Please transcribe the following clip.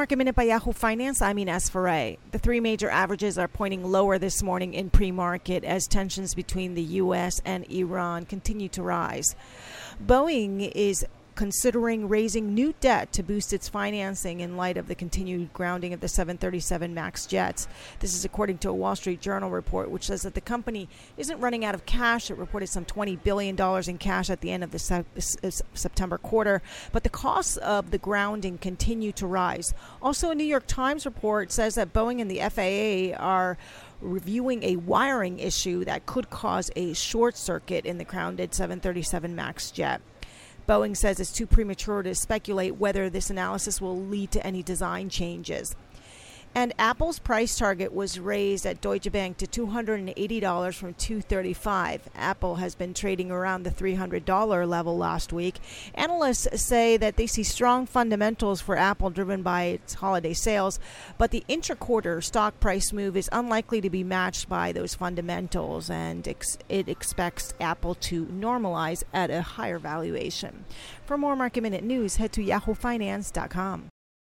Market Minute by Yahoo Finance. I'm Ines Ferre. The three major averages are pointing lower this morning in pre market as tensions between the U.S. and Iran continue to rise. Boeing is considering raising new debt to boost its financing in light of the continued grounding of the 737 MAX jets. This is according to a Wall Street Journal report, which says that the company isn't running out of cash. It reported some $20 billion in cash at the end of the se- September quarter, but the costs of the grounding continue to rise. Also, a New York Times report says that Boeing and the FAA are reviewing a wiring issue that could cause a short circuit in the grounded 737 MAX jet. Boeing says it's too premature to speculate whether this analysis will lead to any design changes. And Apple's price target was raised at Deutsche Bank to $280 from 235. Apple has been trading around the $300 level last week. Analysts say that they see strong fundamentals for Apple driven by its holiday sales, but the intra-quarter stock price move is unlikely to be matched by those fundamentals and ex- it expects Apple to normalize at a higher valuation. For more market minute news, head to yahoofinance.com.